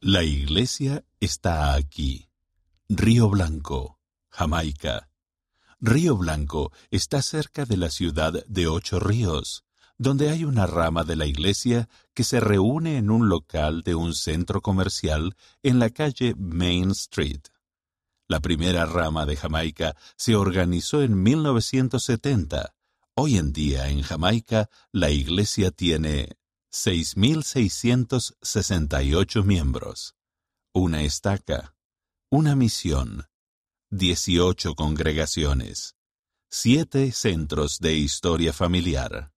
La iglesia está aquí. Río Blanco, Jamaica. Río Blanco está cerca de la ciudad de Ocho Ríos, donde hay una rama de la iglesia que se reúne en un local de un centro comercial en la calle Main Street. La primera rama de Jamaica se organizó en 1970. Hoy en día en Jamaica la iglesia tiene 6.668 miembros, una estaca, una misión, 18 congregaciones, siete centros de historia familiar.